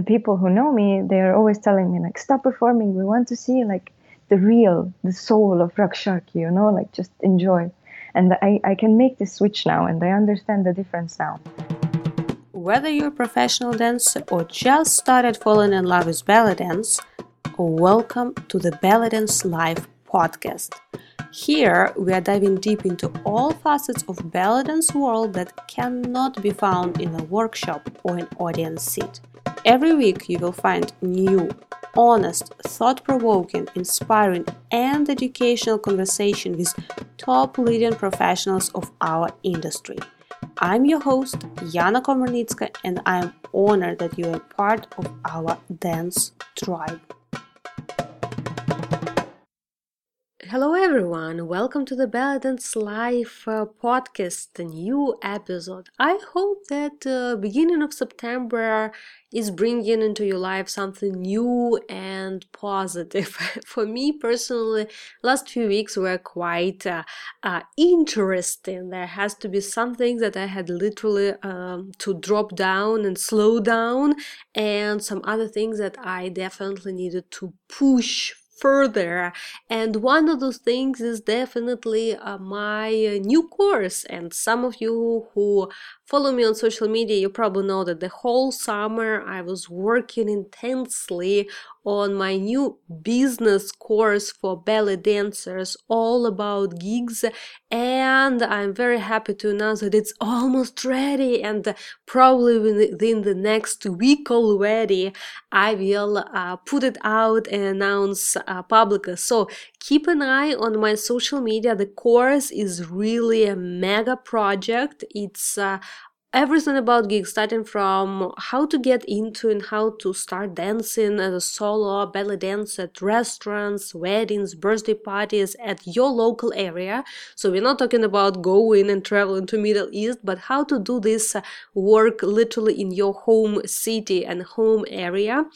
the people who know me, they are always telling me like, stop performing. We want to see like the real, the soul of Rakshaki, you know, like just enjoy. And I, I can make this switch now and I understand the difference now. Whether you're a professional dancer or just started falling in love with belly dance, welcome to the Belly Dance Live podcast. Here we are diving deep into all facets of belly dance world that cannot be found in a workshop or an audience seat. Every week you will find new, honest, thought-provoking, inspiring and educational conversation with top leading professionals of our industry. I'm your host, Yana Komarnitska, and I'm honored that you are part of our dance tribe. Hello, everyone. Welcome to the Belly Dance Live uh, podcast, the new episode. I hope that uh, beginning of September is bringing into your life something new and positive. For me personally, last few weeks were quite uh, uh, interesting. There has to be something that I had literally um, to drop down and slow down, and some other things that I definitely needed to push further. And one of those things is definitely uh, my uh, new course. And some of you who follow me on social media you probably know that the whole summer i was working intensely on my new business course for belly dancers all about gigs and i'm very happy to announce that it's almost ready and probably within the next week already i will uh, put it out and announce uh, publicly. So keep an eye on my social media. The course is really a mega project. It's uh, everything about gigs starting from how to get into and how to start dancing as a solo belly dance at restaurants weddings birthday parties at your local area. So we're not talking about going and traveling to middle east but how to do this work literally in your home city and home area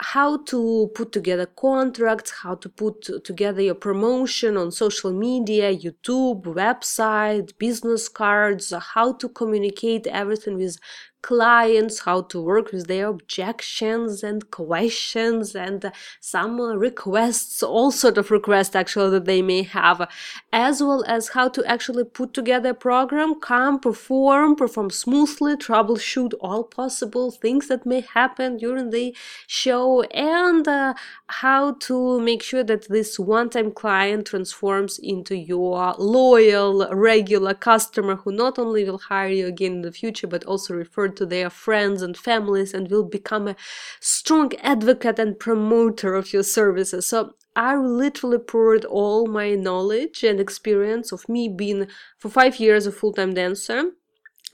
how to put together contracts, how to put together your promotion on social media, YouTube, website, business cards, how to communicate everything with clients, how to work with their objections and questions and some requests, all sort of requests actually that they may have, as well as how to actually put together a program, come, perform, perform smoothly, troubleshoot all possible things that may happen during the show, and uh, how to make sure that this one-time client transforms into your loyal, regular customer who not only will hire you again in the future, but also refer to their friends and families and will become a strong advocate and promoter of your services. So I literally poured all my knowledge and experience of me being for five years a full-time dancer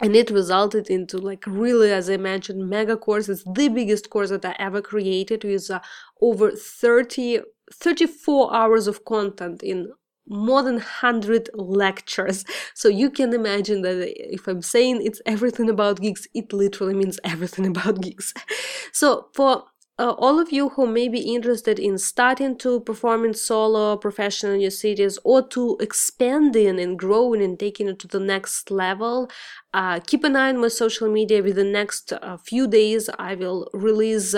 and it resulted into like really as i mentioned mega course it's the biggest course that i ever created with uh, over 30 34 hours of content in more than 100 lectures. So you can imagine that if i'm saying it's everything about gigs it literally means everything about gigs so for uh, all of you who may be interested in starting to perform in solo professional in your cities or to expanding and growing and taking it to the next level uh, keep an eye on my social media. With the next uh, few days i will release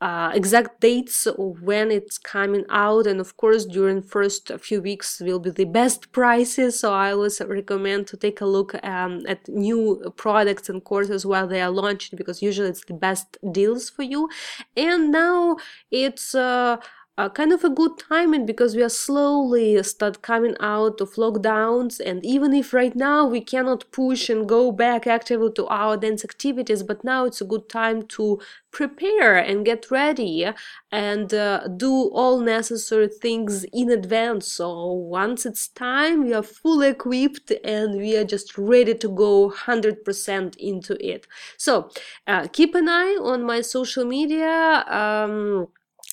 uh, exact dates of when it's coming out. And of course during first few weeks will be the best prices. So i always recommend to take a look um, at new products and courses while they are launched because usually it's the best deals for you. And now it's uh, uh, kind of a good timing because we are slowly start coming out of lockdowns. And even if right now we cannot push and go back actively to our dance activities but now it's a good time to prepare and get ready and uh, do all necessary things in advance. So once it's time we are fully equipped and we are just ready to go 100% into it. So uh, keep an eye on my social media um,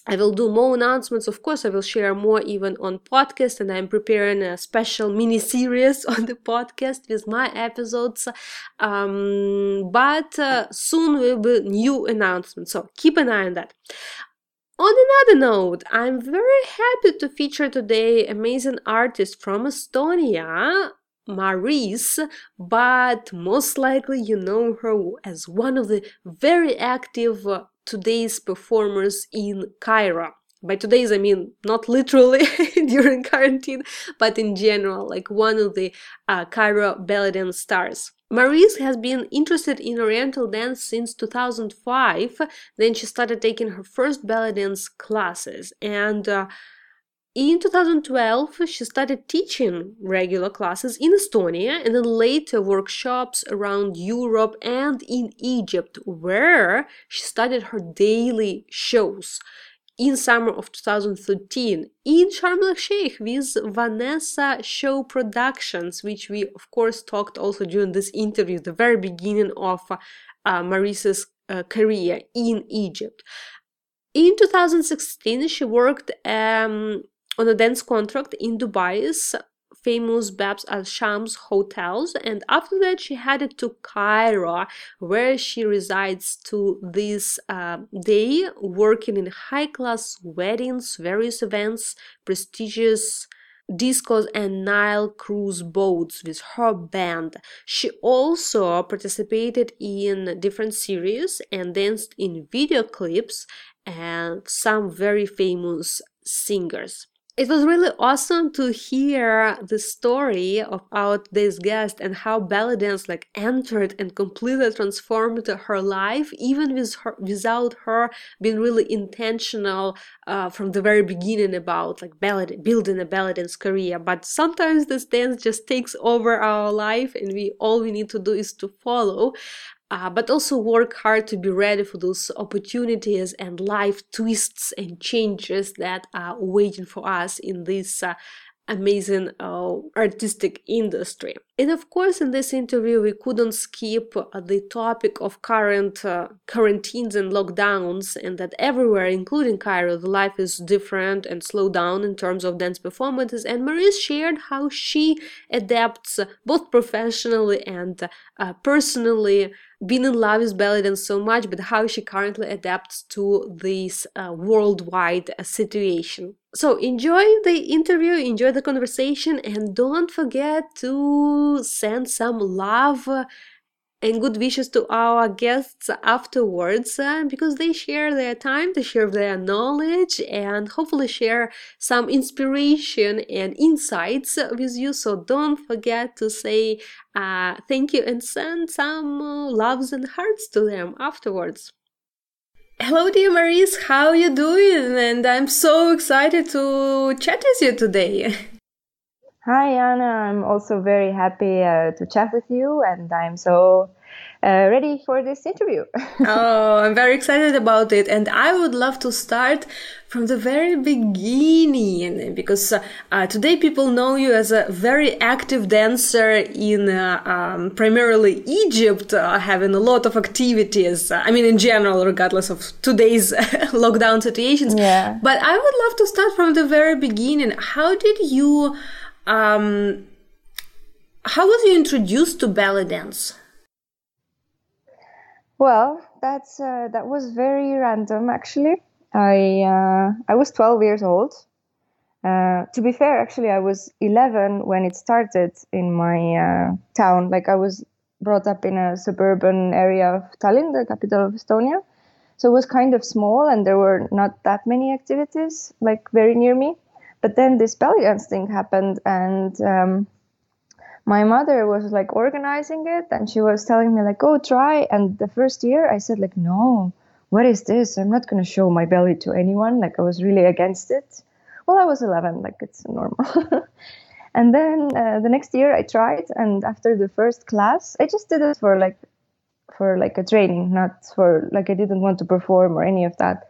I will do more announcements. Of course, I will share more even on podcast, and I'm preparing a special mini series on the podcast with my episodes. Um, but uh, soon will be new announcements, so keep an eye on that. On another note, I'm very happy to feature today amazing artist from Estonia, Maris, but most likely you know her as one of the very active today's performers in Cairo. By today's, I mean not literally during quarantine, but in general, like one of the uh, Cairo belly dance stars. Maris has been interested in Oriental dance since 2005. Then she started taking her first belly dance classes, and uh, in 2012, she started teaching regular classes in Estonia and then later workshops around Europe and in Egypt, where she started her daily shows in summer of 2013 in Sharm el Sheikh with Vanessa Show Productions, which we of course talked also during this interview, the very beginning of uh, uh, career in Egypt. In 2016, she worked um, on a dance contract in Dubai's famous Bab Al Shams hotels, and after that she headed to Cairo, where she resides to this uh, day, working in high-class weddings, various events, prestigious discos and Nile cruise boats with her band. She also participated in different series and danced in video clips and some very famous singers it was really awesome to hear the story about this guest and how belly dance like entered and completely transformed her life even with her without her being really intentional uh, from the very beginning about like belly building a belly dance career. But sometimes this dance just takes over our life and we all we need to do is to follow uh, but also work hard to be ready for those opportunities and life twists and changes that are waiting for us in this uh, amazing uh, artistic industry. And of course, in this interview, we couldn't skip uh, the topic of current uh, quarantines and lockdowns, and that everywhere, including Cairo, the life is different and slowed down in terms of dance performances. And Maris shared how she adapts both professionally and uh, personally been in love with belly dance so much, but how she currently adapts to this uh, worldwide uh, situation. So enjoy the interview, enjoy the conversation, and don't forget to send some love and good wishes to our guests afterwards uh, because they share their time, they share their knowledge, and hopefully share some inspiration and insights with you. So don't forget to say uh, thank you and send some uh, loves and hearts to them afterwards. Hello, dear Maris, how are you doing? And I'm so excited to chat with you today. Hi, Anna. I'm also very happy uh, to chat with you, and I'm so uh, ready for this interview. oh, I'm very excited about it, and I would love to start from the very beginning because uh, uh, today people know you as a very active dancer in uh, um, primarily Egypt, uh, having a lot of activities. I mean, in general, regardless of today's lockdown situations. Yeah. But I would love to start from the very beginning. How did you? Um, how was you introduced to belly dance? Well, that's uh, that was very random actually. I uh, I was 12 years old. Uh, to be fair, actually, I was 11 when it started in my uh, town. Like I was brought up in a suburban area of Tallinn, the capital of Estonia. So it was kind of small, and there were not that many activities like very near me. But then this belly dance thing happened, and um, my mother was like organizing it, and she was telling me like, "Go try." And the first year, I said like, "No, what is this? I'm not going to show my belly to anyone." Like I was really against it. Well, I was 11, like it's normal. and then uh, the next year, I tried, and after the first class, I just did it for like for like a training, not for like I didn't want to perform or any of that.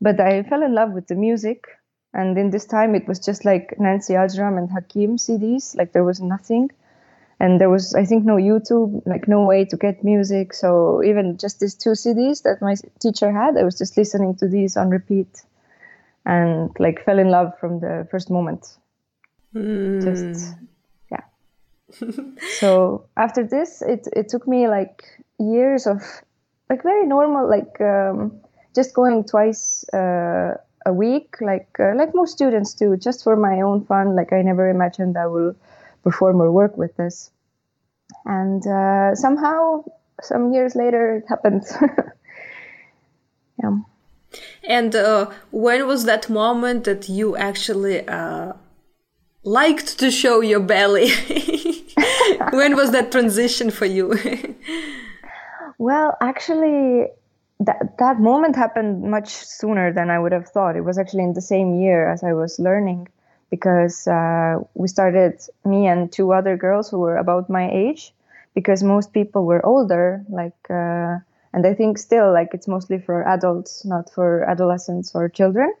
But I fell in love with the music and in this time, it was just like Nancy Ajram and Hakim CDs. Like there was nothing. And there was, I think, no YouTube, like no way to get music. So even just these two CDs that my teacher had, I was just listening to these on repeat and like fell in love from the first moment. Mm. Just, yeah. so after this, it, it took me like years of like very normal, like um, just going twice. Uh, a week, like uh, like most students do, just for my own fun. Like I never imagined I will perform or work with this, and uh, somehow, some years later, it happened. Yeah. And uh, when was that moment that you actually uh, liked to show your belly? when was that transition for you? well, actually, that that moment happened much sooner than I would have thought. It was actually in the same year as I was learning, because uh, we started me and two other girls who were about my age, because most people were older, like. Uh, and I think still like it's mostly for adults, not for adolescents or children.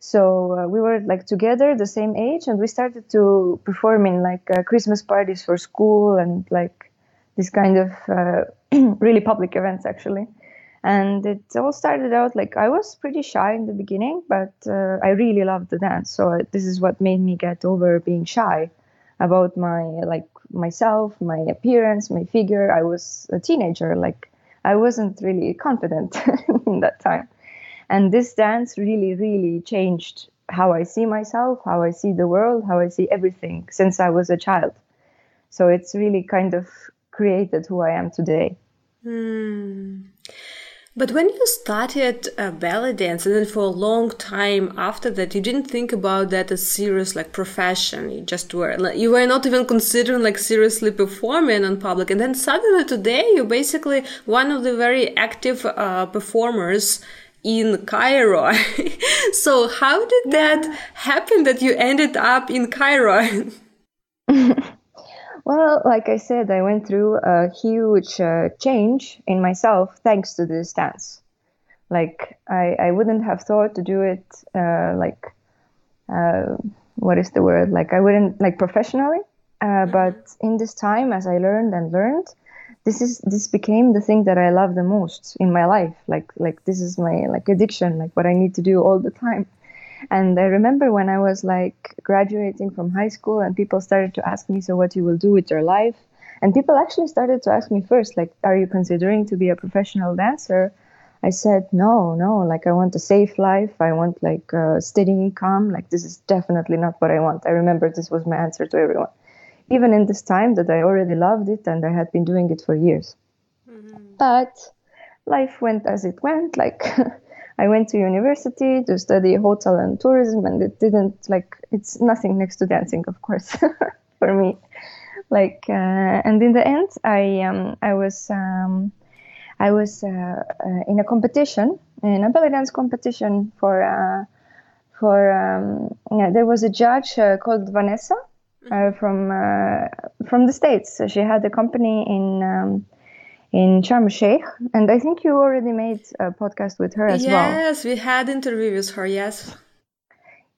So uh, we were like together, the same age, and we started to perform in like uh, Christmas parties for school and like this kind of uh, really public events actually. And it all started out like I was pretty shy in the beginning, but uh, I really loved the dance. So uh, this is what made me get over being shy about my like myself, my appearance, my figure. I was a teenager, like I wasn't really confident in that time. And this dance really, really changed how I see myself, how I see the world, how I see everything since I was a child. So it's really kind of created who I am today. Hmm. But when you started uh, belly dance, and then for a long time after that, you didn't think about that as serious like profession. You just were like, you were not even considering like seriously performing on public. And then suddenly today, you're basically one of the very active uh, performers in Cairo. so how did that happen that you ended up in Cairo? Well, like I said, I went through a huge uh, change in myself thanks to this dance. Like I, I wouldn't have thought to do it uh, like uh, what is the word? Like I wouldn't like professionally. Uh, but in this time, as I learned and learned, this is this became the thing that I love the most in my life. Like like this is my like addiction, like what I need to do all the time. And I remember when I was like graduating from high school and people started to ask me, so what you will do with your life? And people actually started to ask me first, like, are you considering to be a professional dancer? I said, no, no, like I want a safe life. I want like a steady income. Like this is definitely not what I want. I remember this was my answer to everyone. Even in this time that I already loved it and I had been doing it for years. Mm-hmm. But life went as it went. Like I went to university to study hotel and tourism, and it didn't like it's nothing next to dancing, of course, for me. Like, uh, and in the end, I um, I was um, I was uh, uh, in a competition, in a belly dance competition for uh, for um, yeah, there was a judge uh, called Vanessa uh, mm-hmm. from from the states. She had a company in um, in Sharm Sheikh, and I think you already made a podcast with her as yes, well. Yes, we had interview with her. Yes.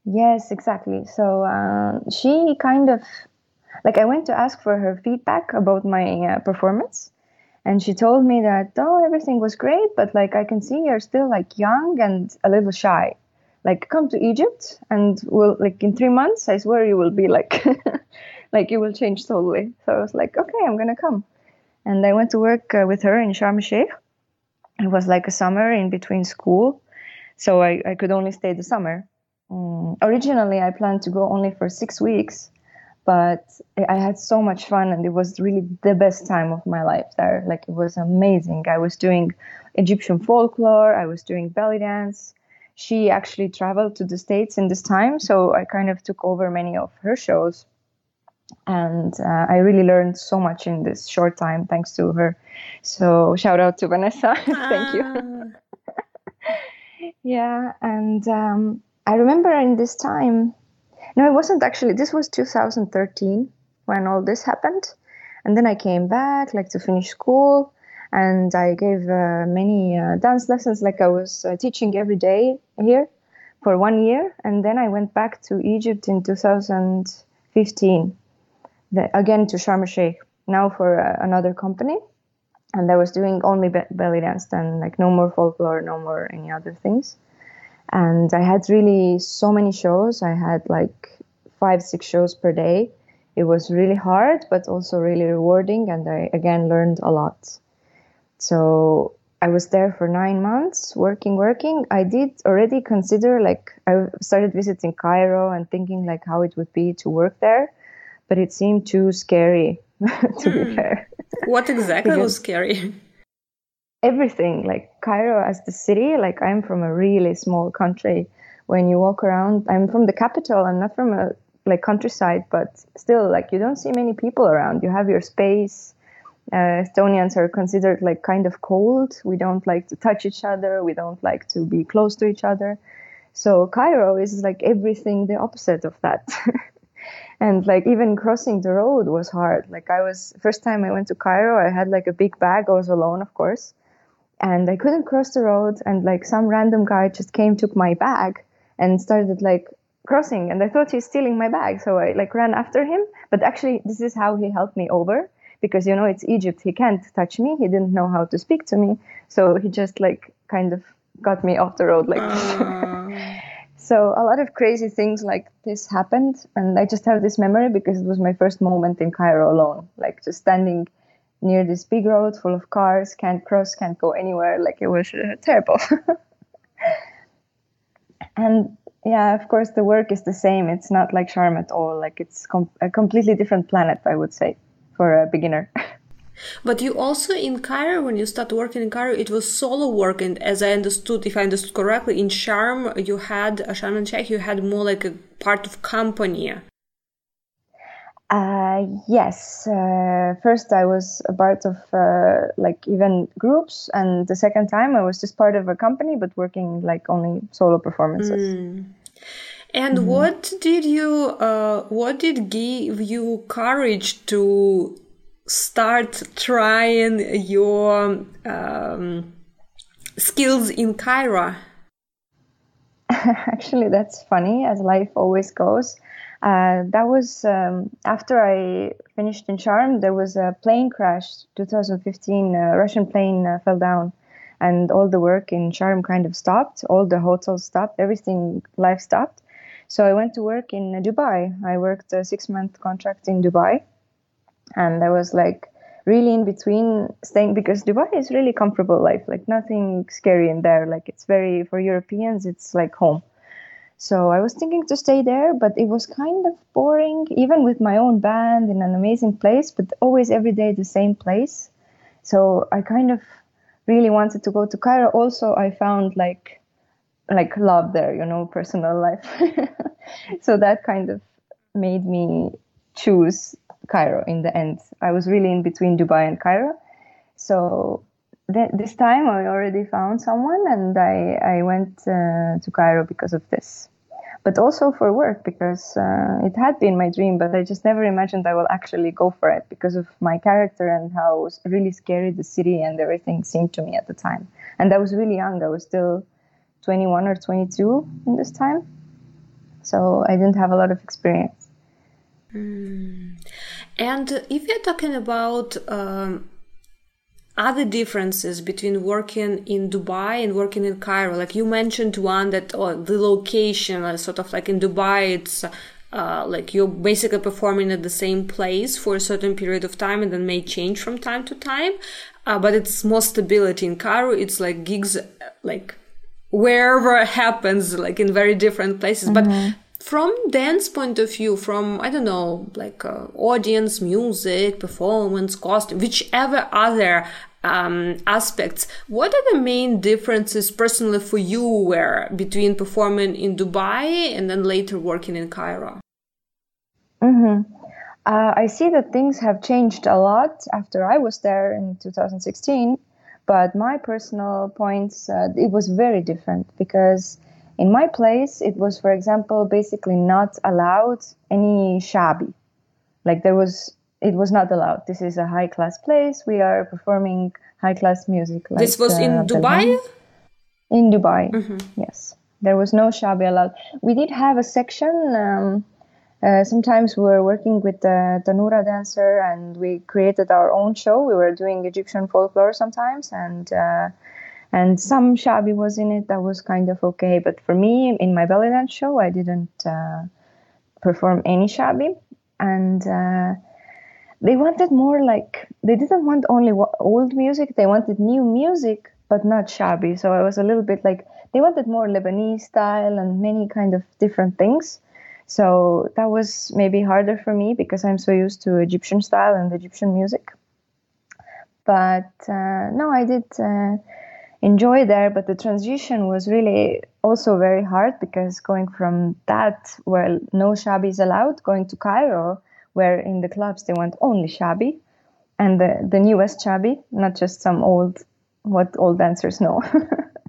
Yes, exactly. So uh, she kind of like I went to ask for her feedback about my uh, performance, and she told me that oh everything was great, but like I can see you're still like young and a little shy. Like come to Egypt, and we'll like in three months, I swear you will be like like you will change totally. So I was like, okay, I'm gonna come and I went to work uh, with her in Sharm el Sheikh. It was like a summer in between school, so I, I could only stay the summer. Um, originally, I planned to go only for six weeks, but I had so much fun, and it was really the best time of my life there. Like it was amazing. I was doing Egyptian folklore, I was doing belly dance. She actually traveled to the States in this time, so I kind of took over many of her shows and uh, I really learned so much in this short time thanks to her. So shout out to Vanessa, thank you. Ah. yeah, and um, I remember in this time, no, it wasn't actually. This was 2013 when all this happened, and then I came back like to finish school, and I gave uh, many uh, dance lessons. Like I was uh, teaching every day here for one year, and then I went back to Egypt in 2015 the, again to Sharm el Sheikh now for uh, another company, and I was doing only be- belly dance then, like no more folklore, no more any other things. And I had really so many shows. I had like five, six shows per day. It was really hard, but also really rewarding, and I again learned a lot. So I was there for nine months, working, working. I did already consider like I started visiting Cairo and thinking like how it would be to work there but it seemed too scary to mm. be hmm. fair. What exactly was scary? everything like Cairo as the city. Like I'm from a really small country. When you walk around, I'm from the capital. I'm not from a like countryside, but still, like you don't see many people around. You have your space. Uh, Estonians are considered like kind of cold. We don't like to touch each other. We don't like to be close to each other. So Cairo is like everything the opposite of that. and like even crossing the road was hard. Like I was first time I went to Cairo, I had like a big bag. I was alone, of course, and I couldn't cross the road. And like some random guy just came, took my bag, and started like crossing. And I thought he's stealing my bag, so I like ran after him. But actually, this is how he helped me over because you know it's Egypt. He can't touch me. He didn't know how to speak to me, so he just like kind of got me off the road like uh. so a lot of crazy things like this happened and i just have this memory because it was my first moment in cairo alone like just standing near this big road full of cars can't cross can't go anywhere like it was uh, terrible. And yeah of course the work is the same. It's not like Sharm at all. Like it's com- a completely different planet i would say for a beginner But you also in Cairo, when you started working in Cairo, it was solo work, and as I understood, if I understood correctly, in Sharm you had a Sharm el Sheikh, you had more like a part of company. Uh, yes. Uh, first, I was a part of uh, like even groups, and the second time, I was just part of a company, but working like only solo performances. Mm. And mm-hmm. what did you? Uh, what did give you courage to start trying your um, skills in Cairo? Actually, that's funny, as life always goes. Uh, that was um, after I finished in Sharm. There was a plane crash, 2015. A Russian plane uh, fell down, and all the work in Sharm kind of stopped. All the hotels stopped. Everything, life stopped. So I went to work in Dubai. I worked a six month contract in Dubai and I was like really in between staying because Dubai is really comfortable life, like nothing scary in there. Like it's very for Europeans, it's like home. So I was thinking to stay there, but it was kind of boring, even with my own band in an amazing place, but always every day the same place. So I kind of really wanted to go to Cairo. Also, I found like like love there, you know, personal life. so that kind of made me choose Cairo in the end. I was really in between Dubai and Cairo. So th- this time I already found someone and I, I went uh, to Cairo because of this. But also for work because uh, it had been my dream, but I just never imagined I will actually go for it because of my character and how really scary the city and everything seemed to me at the time. And I was really young. I was still 21 or 22 in this time. So I didn't have a lot of experience. Mm. And if you're talking about um, other differences between working in Dubai and working in Cairo, like you mentioned one that oh, the location, uh, sort of like in Dubai, it's uh, like you're basically performing at the same place for a certain period of time and then may change from time to time. Uh, but it's more stability in Cairo. It's like gigs, like wherever happens, like in very different places. Mm-hmm. But from dance point of view from i don't know like uh, audience music performance costume whichever other um, aspects what are the main differences personally for you where between performing in dubai and then later working in cairo mm-hmm. uh, i see that things have changed a lot after i was there in 2016 but my personal points uh, it was very different because in my place, it was, for example, basically not allowed any shabi. Like there was, it was not allowed. This is a high class place. We are performing high class music. Like, this was in uh, Dubai? In Dubai, mm-hmm. yes. There was no shabi allowed. We did have a section. Um, uh, sometimes we were working with the Tanura dancer and we created our own show. We were doing Egyptian folklore sometimes and uh, and some shabi was in it that was kind of okay. But for me in my belly dance show i didn't uh, perform any shabi and uh, they wanted more like they didn't want only old music they wanted new music but not shabi so i was a little bit like they wanted more lebanese style and many kind of different things. So that was maybe harder for me because i'm so used to egyptian style and egyptian music. But uh, no, I did uh, enjoy there. But the transition was really also very hard because going from that where no shabi is allowed, going to Cairo, where in the clubs they want only shabi, and the the newest shabi, not just some old what old dancers know.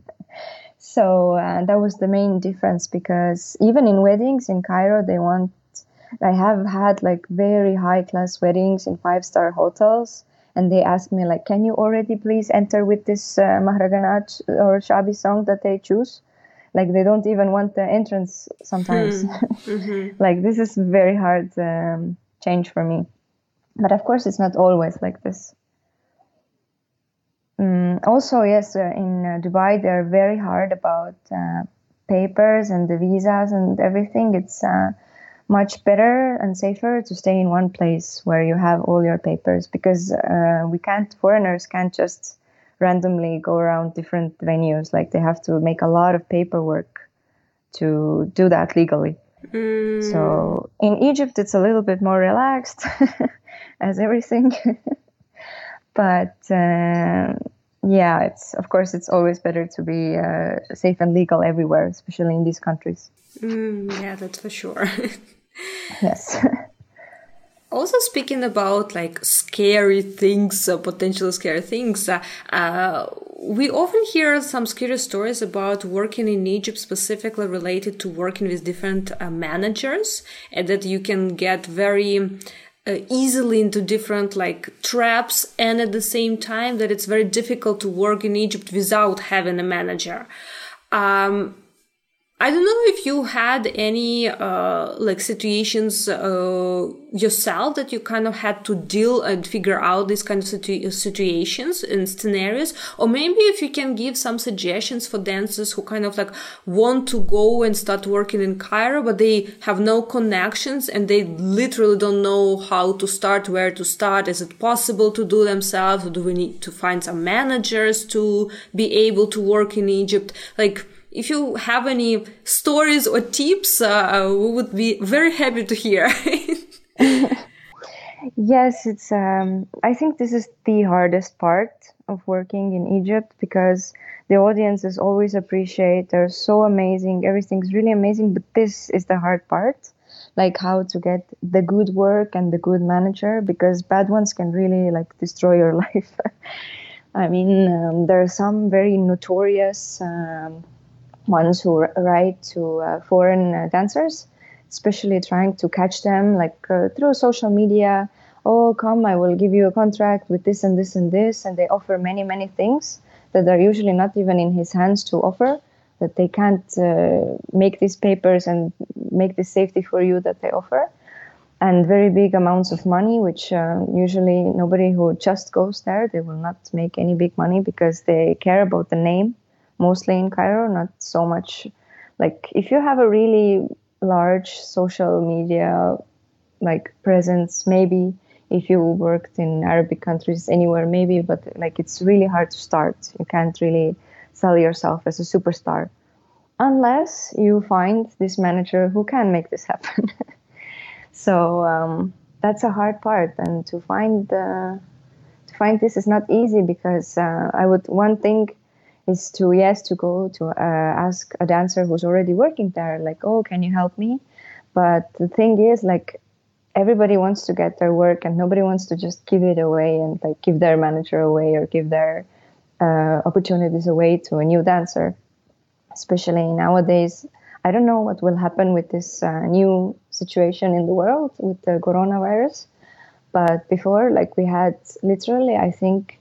so uh, that was the main difference because even in weddings in Cairo, they want. I have had like very high class weddings in five star hotels, and they ask me like, "Can you already please enter with this uh, or shabi song that they choose?" Like they don't even want the entrance sometimes. Hmm. Mm-hmm. like this is very hard um, change for me, but of course it's not always like this. Um, also, yes, uh, in uh, Dubai, they're very hard about uh, papers and the visas and everything. It's uh, much better and safer to stay in one place where you have all your papers because uh, we can't, foreigners can't just randomly go around different venues. Like they have to make a lot of paperwork to do that legally. Mm. So in Egypt, it's a little bit more relaxed as everything. but uh, yeah, it's of course it's always better to be uh, safe and legal everywhere, especially in these countries. Mm, yeah, that's for sure. yes. also speaking about like scary things uh, potential scary things uh, uh, we often hear some scary stories about working in egypt specifically related to working with different uh, managers and that you can get very uh, easily into different like traps and at the same time that it's very difficult to work in egypt without having a manager um, I don't know if you had any uh, like situations uh, yourself that you kind of had to deal and figure out these kind of situ- situations and scenarios, or maybe if you can give some suggestions for dancers who kind of like want to go and start working in Cairo, but they have no connections and they literally don't know how to start, where to start. Is it possible to do themselves? Or do we need to find some managers to be able to work in Egypt? Like if you have any stories or tips, uh, we would be very happy to hear. yes, it's. Um, I think this is the hardest part of working in Egypt because the audiences always appreciate. They're so amazing. Everything's really amazing, but this is the hard part, like how to get the good work and the good manager because bad ones can really like destroy your life. I mean, um, there are some very notorious. Um, ones who write to uh, foreign uh, dancers, especially trying to catch them like uh, through social media. Oh, come, I will give you a contract with this and this and this. And they offer many, many things that are usually not even in his hands to offer, that they can't uh, make these papers and make the safety for you that they offer. And very big amounts of money, which uh, usually nobody who just goes there, they will not make any big money because they care about the name mostly in Cairo, not so much. Like if you have a really large social media like presence, maybe if you worked in Arabic countries anywhere, maybe, but like it's really hard to start. You can't really sell yourself as a superstar unless you find this manager who can make this happen. so um, that's a hard part, and to find uh, to find this is not easy because uh, I would one thing is to yes to go to uh, ask a dancer who's already working there like oh can you help me? But the thing is like everybody wants to get their work and nobody wants to just give it away and like give their manager away or give their uh, opportunities away to a new dancer. Especially nowadays i don't know what will happen with this uh, new situation in the world with the coronavirus but before like we had literally i think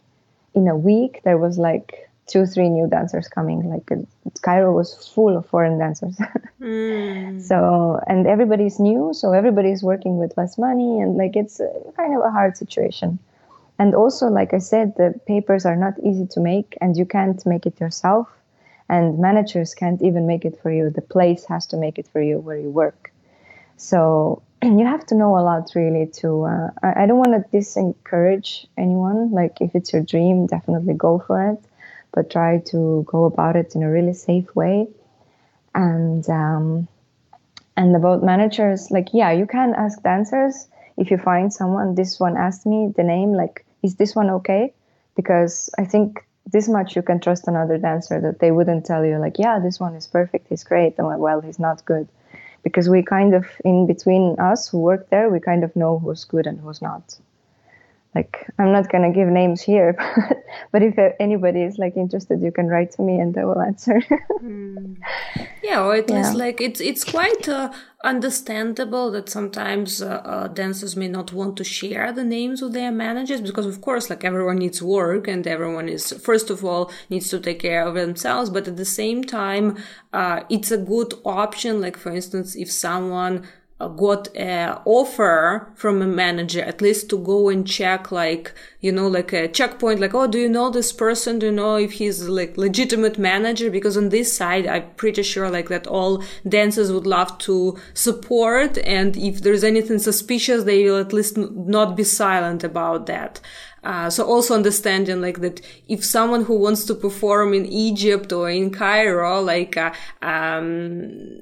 in a week there was like two three new dancers coming like uh, cairo was full of foreign dancers. Mm. so and everybody's new so everybody's working with less money and like it's kind of a hard situation. And also like i said the papers are not easy to make and you can't make it yourself and managers can't even make it for you. The place has to make it for you where you work. So you have to know a lot really to uh, I, I don't want to discourage anyone. Like if it's your dream definitely go for it but try to go about it in a really safe way. And um, and about managers, like yeah, you can ask dancers if you find someone. This one asked me the name, like, is this one okay? because I think this much you can trust another dancer that they wouldn't tell you like, yeah, this one is perfect, he's great, and well, he's not good, because we kind of in between us who work there, we kind of know who's good and who's not like i'm not going to give names here but if anybody is like interested you can write to me and i will answer mm. yeah or at yeah. least like it's it's quite uh, understandable that sometimes uh, uh, dancers may not want to share the names of their managers because of course like everyone needs work and everyone is first of all needs to take care of themselves but at the same time uh, it's a good option like for instance if someone got a offer from a manager at least to go and check like you know like a checkpoint like oh do you know this person? Do you know if he's like legitimate manager? Because on this side i'm pretty sure like that all dancers would love to support and if there's anything suspicious they will at least not be silent about that. Uh, so also understanding like that if someone who wants to perform in Egypt or in Cairo, like, uh, um,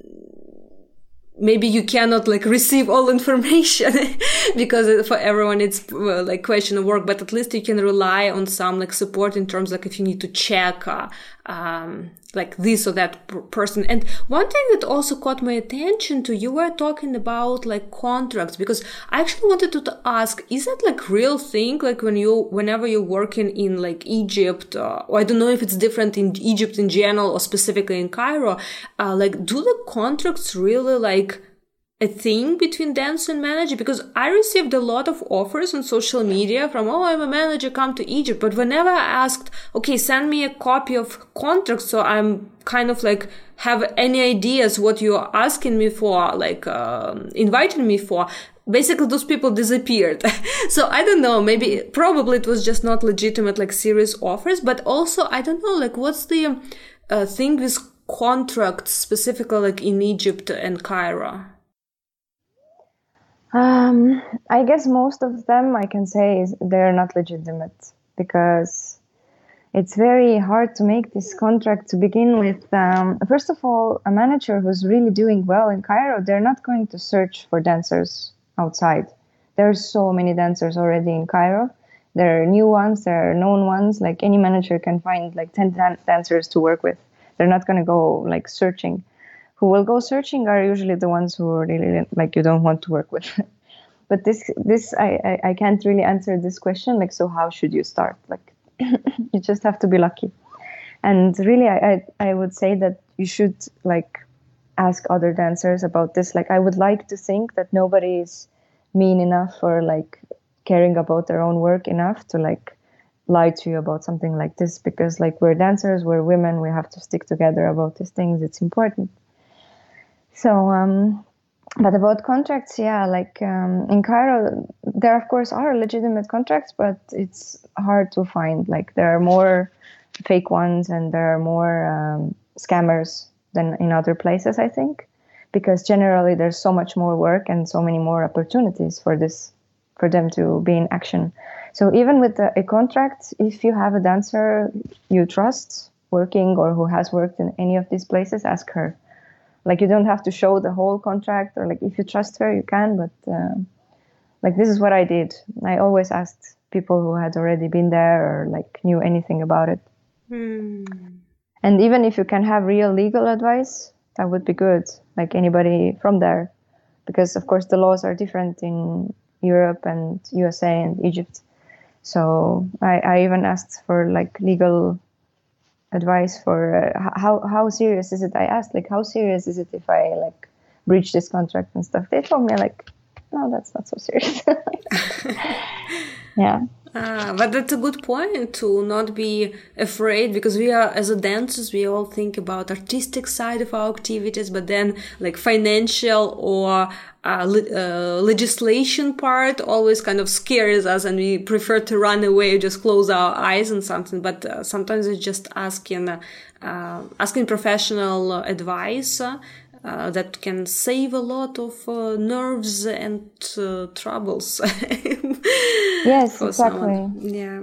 maybe you cannot like receive all information because for everyone it's well, like question of work but at least you can rely on some like support in terms like if you need to check uh, um, like this or that person. And one thing that also caught my attention to you were talking about like contracts because I actually wanted to ask, is that like real thing? Like when you, whenever you're working in like Egypt, uh, or I don't know if it's different in Egypt in general or specifically in Cairo, uh, like do the contracts really like a thing between dance and manager because I received a lot of offers on social media from, oh, I'm a manager, come to Egypt. But whenever I asked, okay, send me a copy of contract, so I'm kind of like have any ideas what you're asking me for, like um, inviting me for, basically those people disappeared. so I don't know, maybe, probably it was just not legitimate, like serious offers, but also I don't know, like what's the uh, thing with contracts specifically like in Egypt and Cairo? Um, I guess most of them I can say is they're not legitimate because it's very hard to make this contract to begin with. Um, first of all, a manager who's really doing well in Cairo, they're not going to search for dancers outside. There are so many dancers already in Cairo. There are new ones, there are known ones. Like any manager can find like 10 dan- dancers to work with. They're not going to go like searching who will go searching are usually the ones who are really like you don't want to work with. but this this I, I, I can't really answer this question. Like so, how should you start? Like you just have to be lucky. And really, I, I I would say that you should like ask other dancers about this. Like I would like to think that nobody is mean enough or like caring about their own work enough to like lie to you about something like this because like we're dancers we're women we have to stick together about these things it's important so, um, but about contracts, yeah, like um, in Cairo, there of course are legitimate contracts, but it's hard to find. Like there are more fake ones and there are more um, scammers than in other places, I think, because generally there's so much more work and so many more opportunities for this, for them to be in action. So even with a contract, if you have a dancer you trust working or who has worked in any of these places, ask her like you don't have to show the whole contract or like if you trust her you can but uh, like this is what i did. I always asked people who had already been there or like knew anything about it. Hmm. and even if you can have real legal advice that would be good like anybody from there. Because of course the laws are different in europe and usa and egypt. So i, I even asked for like legal advice for uh, how how serious is it? I asked like how serious is it if I like breach this contract and stuff. They told me like no, that's not so serious. yeah. Uh, but that's a good point to not be afraid because we are as a dancers we all think about artistic side of our activities but then like financial or uh, le- uh, legislation part always kind of scares us and we prefer to run away just close our eyes on something. But uh, sometimes it's just asking uh, asking professional advice uh, that can save a lot of uh, nerves and uh, troubles. yes, exactly. Someone. Yeah.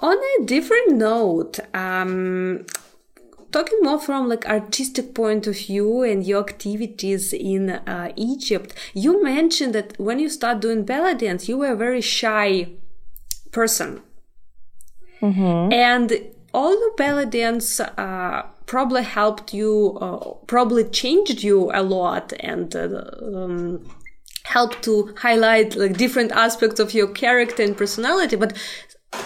On a different note, um, talking more from like artistic point of view and your activities in uh, Egypt, you mentioned that when you start doing belly dance, you were a very shy person. Mm-hmm. And all the belly dance uh, probably helped you, uh, probably changed you a lot and uh, um, helped to highlight like different aspects of your character and personality. But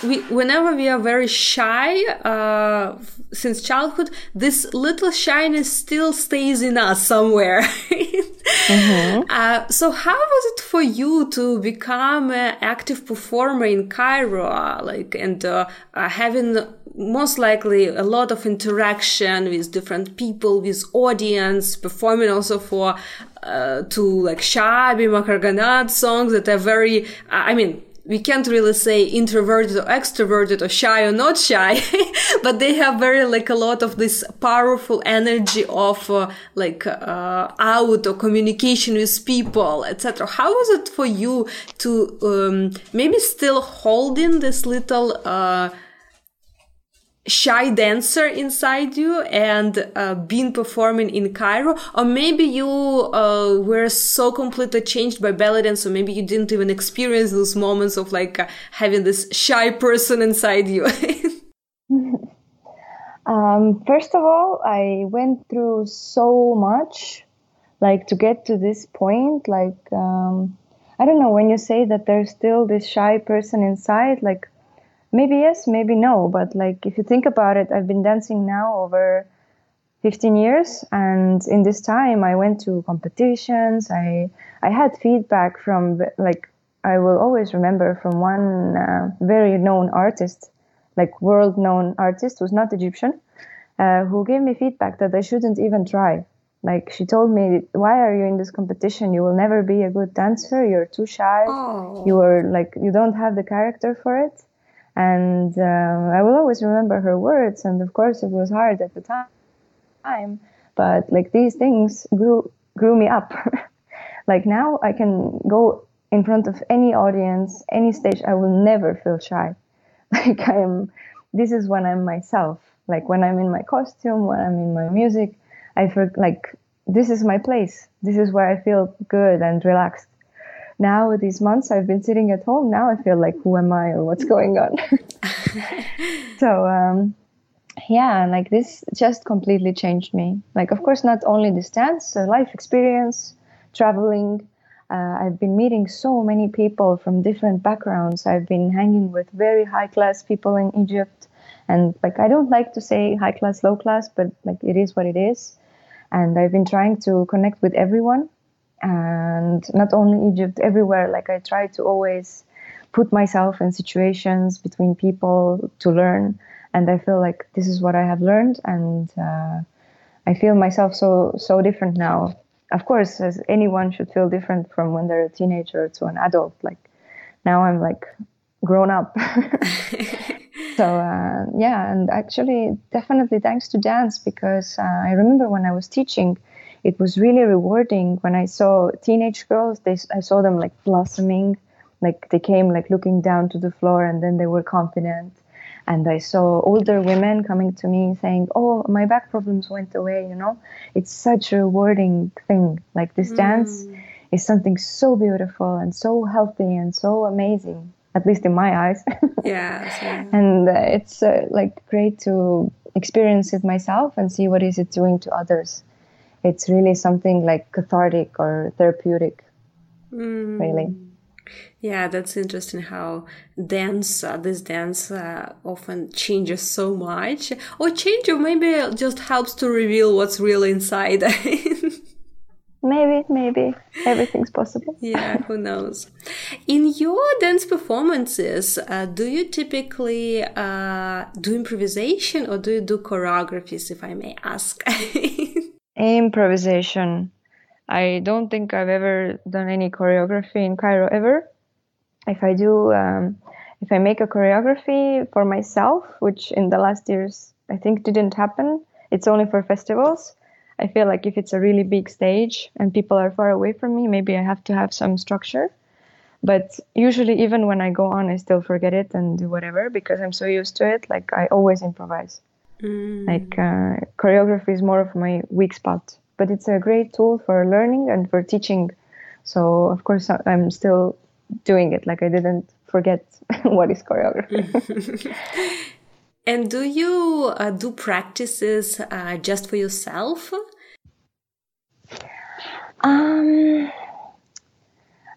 we, whenever we are very shy uh, since childhood, this little shyness still stays in us somewhere. mm-hmm. uh, so, how was it for you to become an active performer in Cairo, uh, like and uh, uh, having most likely a lot of interaction with different people, with audience, performing also for uh, to like Shabi Mahraganat songs that are very, I mean, we can't really say introverted or extroverted or shy or not shy, but they have very like a lot of this powerful energy of uh, like uh, out or communication with people, etc. How was it for you to um, maybe still holding this little uh, shy dancer inside you and uh, been performing in Cairo, or maybe you uh, were so completely changed by belly dance, so maybe you didn't even experience those moments of like uh, having this shy person inside you. um, first of all, I went through so much, like to get to this point. Like um, I don't know when you say that there's still this shy person inside, like maybe yes, maybe no. But like if you think about it, I've been dancing now over 15 years, and in this time, I went to competitions. I I had feedback from like I will always remember from one uh, very known artist, like world known artist who's not Egyptian, uh, who gave me feedback that I shouldn't even try. Like she told me, "Why are you in this competition? You will never be a good dancer. You're too shy. Oh. You are like you don't have the character for it." And uh, I will always remember her words. And of course, it was hard at the time, but like these things grew grew me up. like now, I can go in front of any audience, any stage. I will never feel shy. Like I am. This is when I'm myself. Like when I'm in my costume, when I'm in my music, I feel like this is my place. This is where I feel good and relaxed now these months I've been sitting at home, now I feel like, who am I or what's going on? so, um, yeah, like this just completely changed me. Like, of course, not only this dance, uh, life experience, traveling. Uh, I've been meeting so many people from different backgrounds. I've been hanging with very high class people in Egypt. And like, I don't like to say high class, low class, but like, it is what it is. And I've been trying to connect with everyone and not only Egypt, everywhere. Like I try to always put myself in situations between people to learn, and I feel like this is what I have learned, and uh, I feel myself so so different now. Of course, as anyone should feel different from when they're a teenager to an adult. Like now, I'm like grown up. so uh, yeah, and actually, definitely thanks to dance because uh, I remember when I was teaching it was really rewarding when I saw teenage girls. They, I saw them like blossoming, like they came like looking down to the floor and then they were confident. And I saw older women coming to me saying, "Oh, my back problems went away." You know, it's such a rewarding thing. Like this mm. dance is something so beautiful and so healthy and so amazing at least in my eyes. yeah. and uh, it's uh, like great to experience it myself and see what is it doing to others it's really something like cathartic or therapeutic mm. really. Yeah that's interesting how dance uh, this dance uh, often changes so much. Or change or maybe just helps to reveal what's really inside. Maybe maybe. Everything's possible. Yeah who knows? In your dance performances uh, do you typically uh, do improvisation or do you do choreographies if i may ask Improvisation. I don't think I've ever done any choreography in Cairo ever. If I do, um, if I make a choreography for myself, which in the last years I think didn't happen, it's only for festivals. I feel like if it's a really big stage and people are far away from me, maybe I have to have some structure. But usually, even when I go on, I still forget it and do whatever because I'm so used to it. Like, I always improvise. Mm. Like uh, choreography is more of my weak spot, but it's a great tool for learning and for teaching. So of course I'm still doing it. Like I didn't forget what is choreography. And do you uh, do practices uh, just for yourself? Um,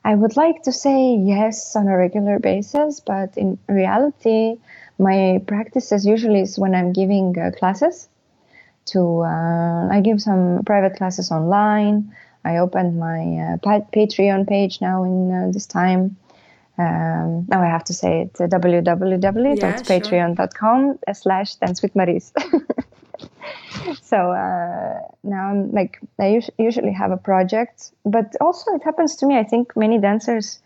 I would like to say yes on a regular basis, but in reality, my practices usually is when I'm giving uh, classes. To uh, I give some private classes online. I opened my uh, Patreon page now in uh, this time. Um, now I have to say it: www.patreon.com yeah, sure. slash dance with Maris. so uh, now I'm like I us- usually have a project, but also it happens to me. I think many dancers,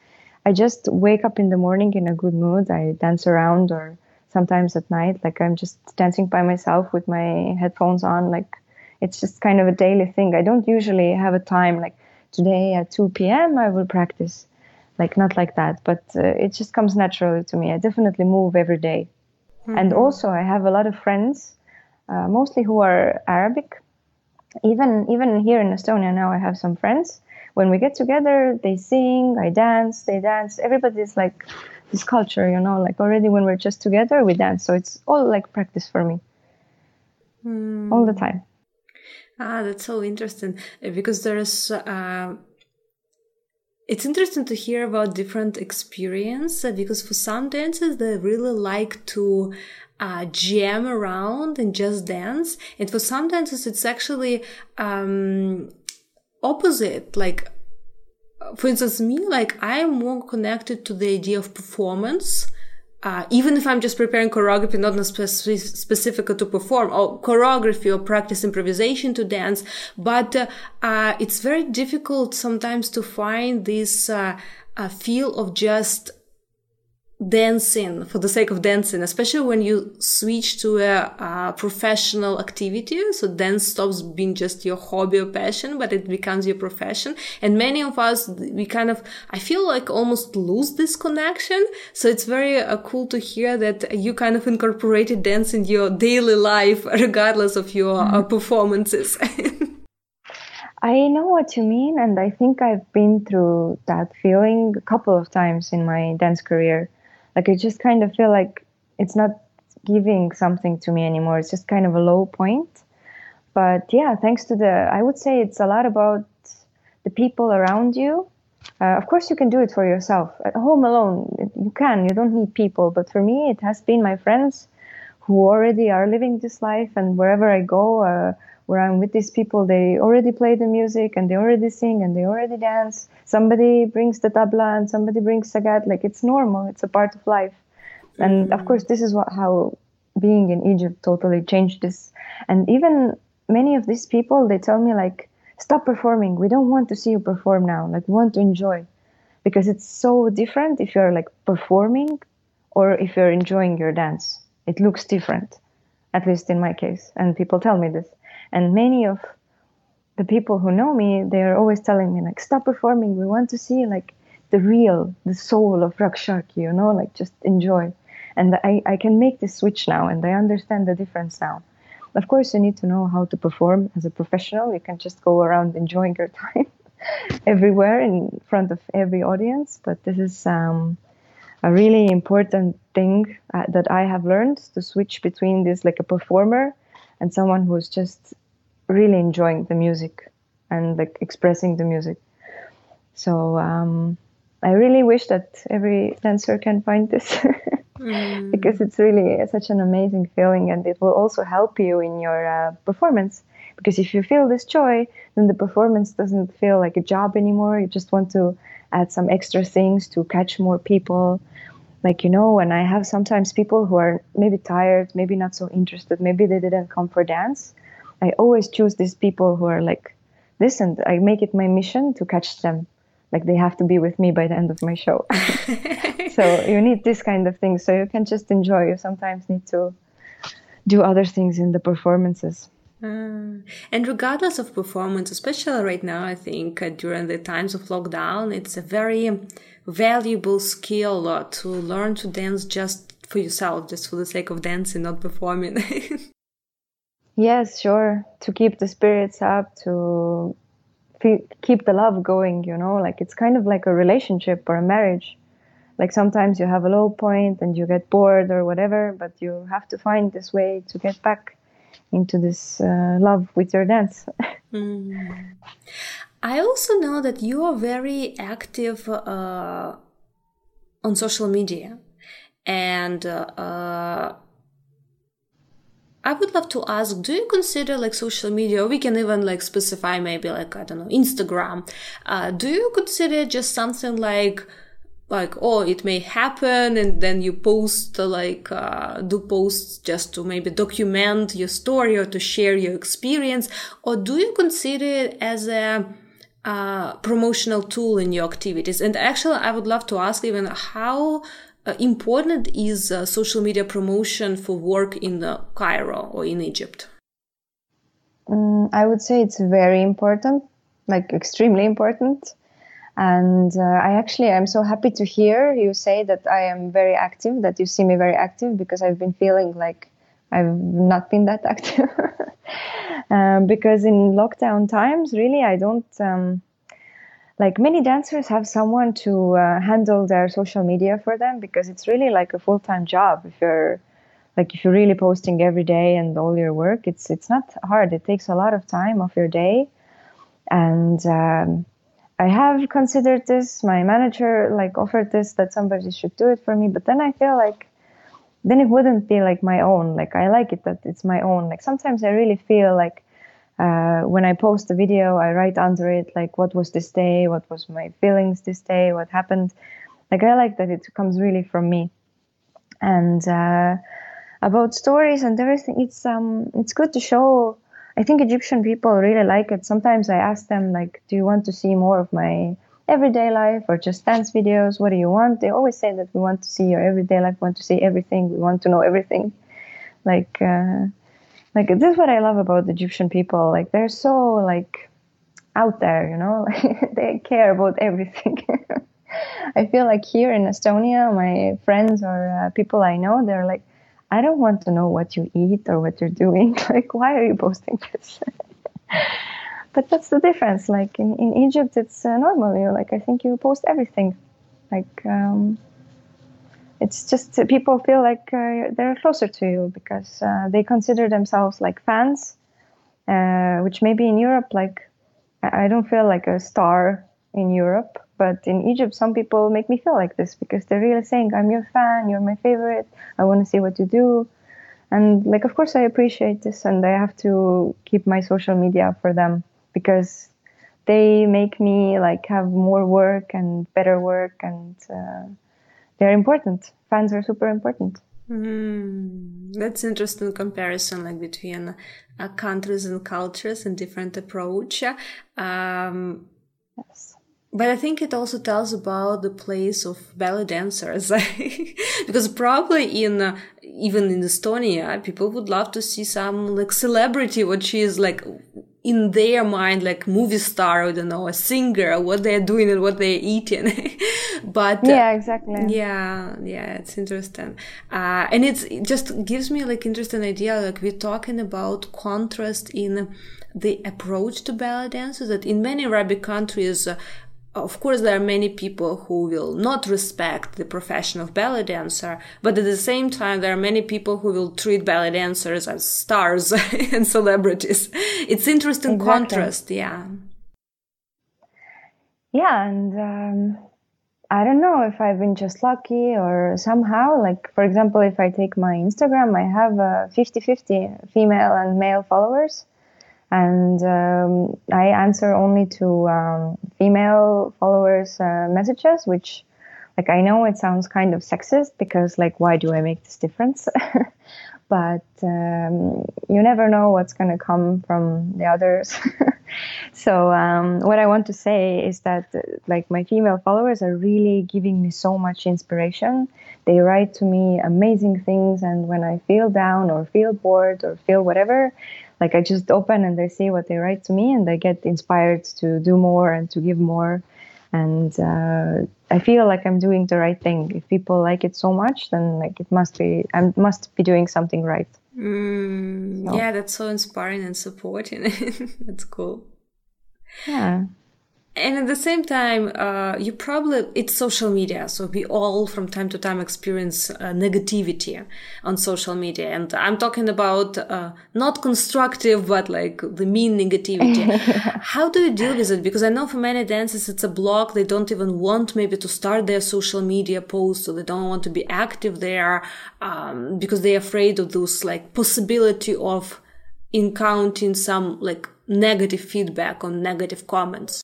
I just wake up in the morning in a good mood. I dance around, or sometimes at night, like I'm just dancing by myself with my headphones on. Like it's just kind of a daily thing. I don't usually have a time like today at 2 p.m. I will practice, like not like that, but uh, it just comes naturally to me. I definitely move every day. Mm-hmm. and also I have a lot of friends uh, mostly who are Arabic. Even even here in Estonia now, I have some friends. When we get together, they sing, I dance, they dance. Everybody's like this culture, you know. Like already when we're just together, we dance. So it's all like practice for me, mm. all the time. Ah, that's so interesting uh, because there's. Uh it's interesting to hear about different experience uh, because for some dancers they really like to uh, jam around and just dance. And for some dancers, it's actually um, opposite. Like, for instance, me, like I'm more connected to the idea of performance. Uh, even if I'm just preparing choreography, not specific, specific to perform, or choreography or practice improvisation to dance, but uh, uh, it's very difficult sometimes to find this uh, feel of just dancing for the sake of dancing, especially when you switch to a, a, professional activity. So dance stops being just your hobby or passion, but it becomes your profession. And many of us, we kind of, I feel like almost lose this connection. So it's very uh, cool to hear that you kind of incorporated dance in your daily life, regardless of your uh, mm-hmm. performances. I know what you mean, and I think I've been through that feeling a couple of times in my dance career like I just kind of feel like it's not giving something to me anymore. It's just kind of a low point. But yeah, thanks to the, I would say it's a lot about the people around you. Uh, of course, you can do it for yourself at home alone. You can. You don't need people. But for me, it has been my friends who already are living this life, and wherever I go, uh, where I'm with these people, they already play the music and they already sing and they already dance. Somebody brings the tabla and somebody brings sagat. Like it's normal. It's a part of life. And mm-hmm. of course, this is what how being in Egypt totally changed this. And even many of these people, they tell me like, stop performing. We don't want to see you perform now. Like we want to enjoy, because it's so different if you're like performing, or if you're enjoying your dance. It looks different, at least in my case. And people tell me this. And many of the people who know me, they are always telling me like, stop performing. We want to see like the real, the soul of Raqs Sharqi, you know, like just enjoy. And I, I can make this switch now and I understand the difference now. Of course, you need to know how to perform as a professional. You can just go around enjoying your time everywhere in front of every audience. But this is um, a really important thing uh, that I have learned to switch between this like a performer and someone who's just really enjoying the music and like expressing the music. So um, I really wish that every dancer can find this mm. because it's really such an amazing feeling and it will also help you in your uh, performance. Because if you feel this joy, then the performance doesn't feel like a job anymore. You just want to add some extra things to catch more people. Like, you know, when I have sometimes people who are maybe tired, maybe not so interested, maybe they didn't come for dance I always choose these people who are like, listen, I make it my mission to catch them. Like they have to be with me by the end of my show. so you need this kind of thing. So you can just enjoy. You sometimes need to do other things in the performances. Uh, and regardless of performance, especially right now, I think uh, during the times of lockdown, it's a very valuable skill uh, to learn to dance just for yourself, just for the sake of dancing, not performing. Yes, sure. To keep the spirits up, to keep the love going, you know, like it's kind of like a relationship or a marriage. like sometimes you have a low point and you get bored or whatever, but you have to find this way to get back into this uh, love with your dance. mm. I also know that you are very active uh, on social media, and uh, I would love to ask: Do you consider like social media? We can even like specify maybe like I don't know Instagram. Uh, do you consider just something like like oh it may happen and then you post uh, like uh, do posts just to maybe document your story or to share your experience or do you consider it as a uh, promotional tool in your activities and actually i would love to ask even how uh, important is uh, social media promotion for work in uh, cairo or in egypt mm, i would say it's very important like extremely important and uh, I actually am so happy to hear you say that I am very active, that you see me very active, because I've been feeling like I've not been that active. um, because in lockdown times, really, I don't. Um, like many dancers have someone to uh, handle their social media for them because it's really like a full-time job if you're like if you're really posting every day and all your work it's it's not hard it takes a lot of time of your day and um, I have considered this. My manager like offered this that somebody should do it for me, but then I feel like then it wouldn't be like my own. Like I like it that it's my own. Like sometimes I really feel like uh, when I post a video, I write under it like what was this day, what was my feelings this day, what happened. Like I like that it comes really from me. And uh, about stories and everything, it's um it's good to show I think Egyptian people really like it. Sometimes I ask them like, "Do you want to see more of my everyday life or just dance videos? What do you want?" They always say that we want to see your everyday life, want to see everything, we want to know everything. Like, uh, like this is what I love about Egyptian people. Like they're so like out there, you know. they care about everything. I feel like here in Estonia, my friends or uh, people I know, they're like I don't want to know what you eat or what you're doing. like, why are you posting this? but that's the difference. Like in, in Egypt, it's uh, normal. You like, I think you post everything. Like, um, it's just people feel like uh, they're closer to you because uh, they consider themselves like fans, uh, which maybe in Europe, like, I don't feel like a star in Europe but in Egypt, some people make me feel like this because they're really saying, I'm your fan, you're my favorite, I want to see what you do. And like, of course, I appreciate this and I have to keep my social media for them because they make me like have more work and better work and uh, they're important. Fans are super important. Mm, that's interesting comparison like between uh, countries and cultures and different approach. Um, yes but I think it also tells about the place of belly dancers, because probably in uh, even in Estonia, people would love to see some like celebrity, what she is like in their mind, like movie star, I don't know, a singer, what they're doing and what they're eating. but uh, yeah, exactly. Yeah, yeah, it's interesting, uh, and it's it just gives me like interesting idea. Like we're talking about contrast in the approach to belly dancers that in many Arabic countries, uh, of course, there are many people who will not respect the profession of belly dancer, but at the same time, there are many people who will treat belly dancers as stars and celebrities. It's interesting exactly. contrast, yeah. Yeah, and um, I don't know if I've been just lucky or somehow, like, for example, if I take my Instagram, I have uh, 50 50 female and male followers and um, I answer only to um, female followers' uh, messages, which, like, I know it sounds kind of sexist because, like, why do I make this difference? but um, you never know what's going to come from the others. so, um, what I want to say is that, like, my female followers are really giving me so much inspiration. They write to me amazing things, and when I feel down or feel bored or feel whatever, like I just open and I see what they write to me and I get inspired to do more and to give more. And uh, I feel like I'm doing the right thing. If people like it so much, then like it must be I must be doing something right. Mm, so. Yeah, that's so inspiring and supporting. that's cool. Yeah. And at the same time uh, you probably it's social media. So we all from time to time experience uh, negativity on social media. And i'm talking about uh, not constructive but like the mean negativity. How do you deal with it? Because i know for many dancers it's a block. They don't even want maybe to start their social media posts or they don't want to be active there um, because they're afraid of those like possibility of encountering some like negative feedback or negative comments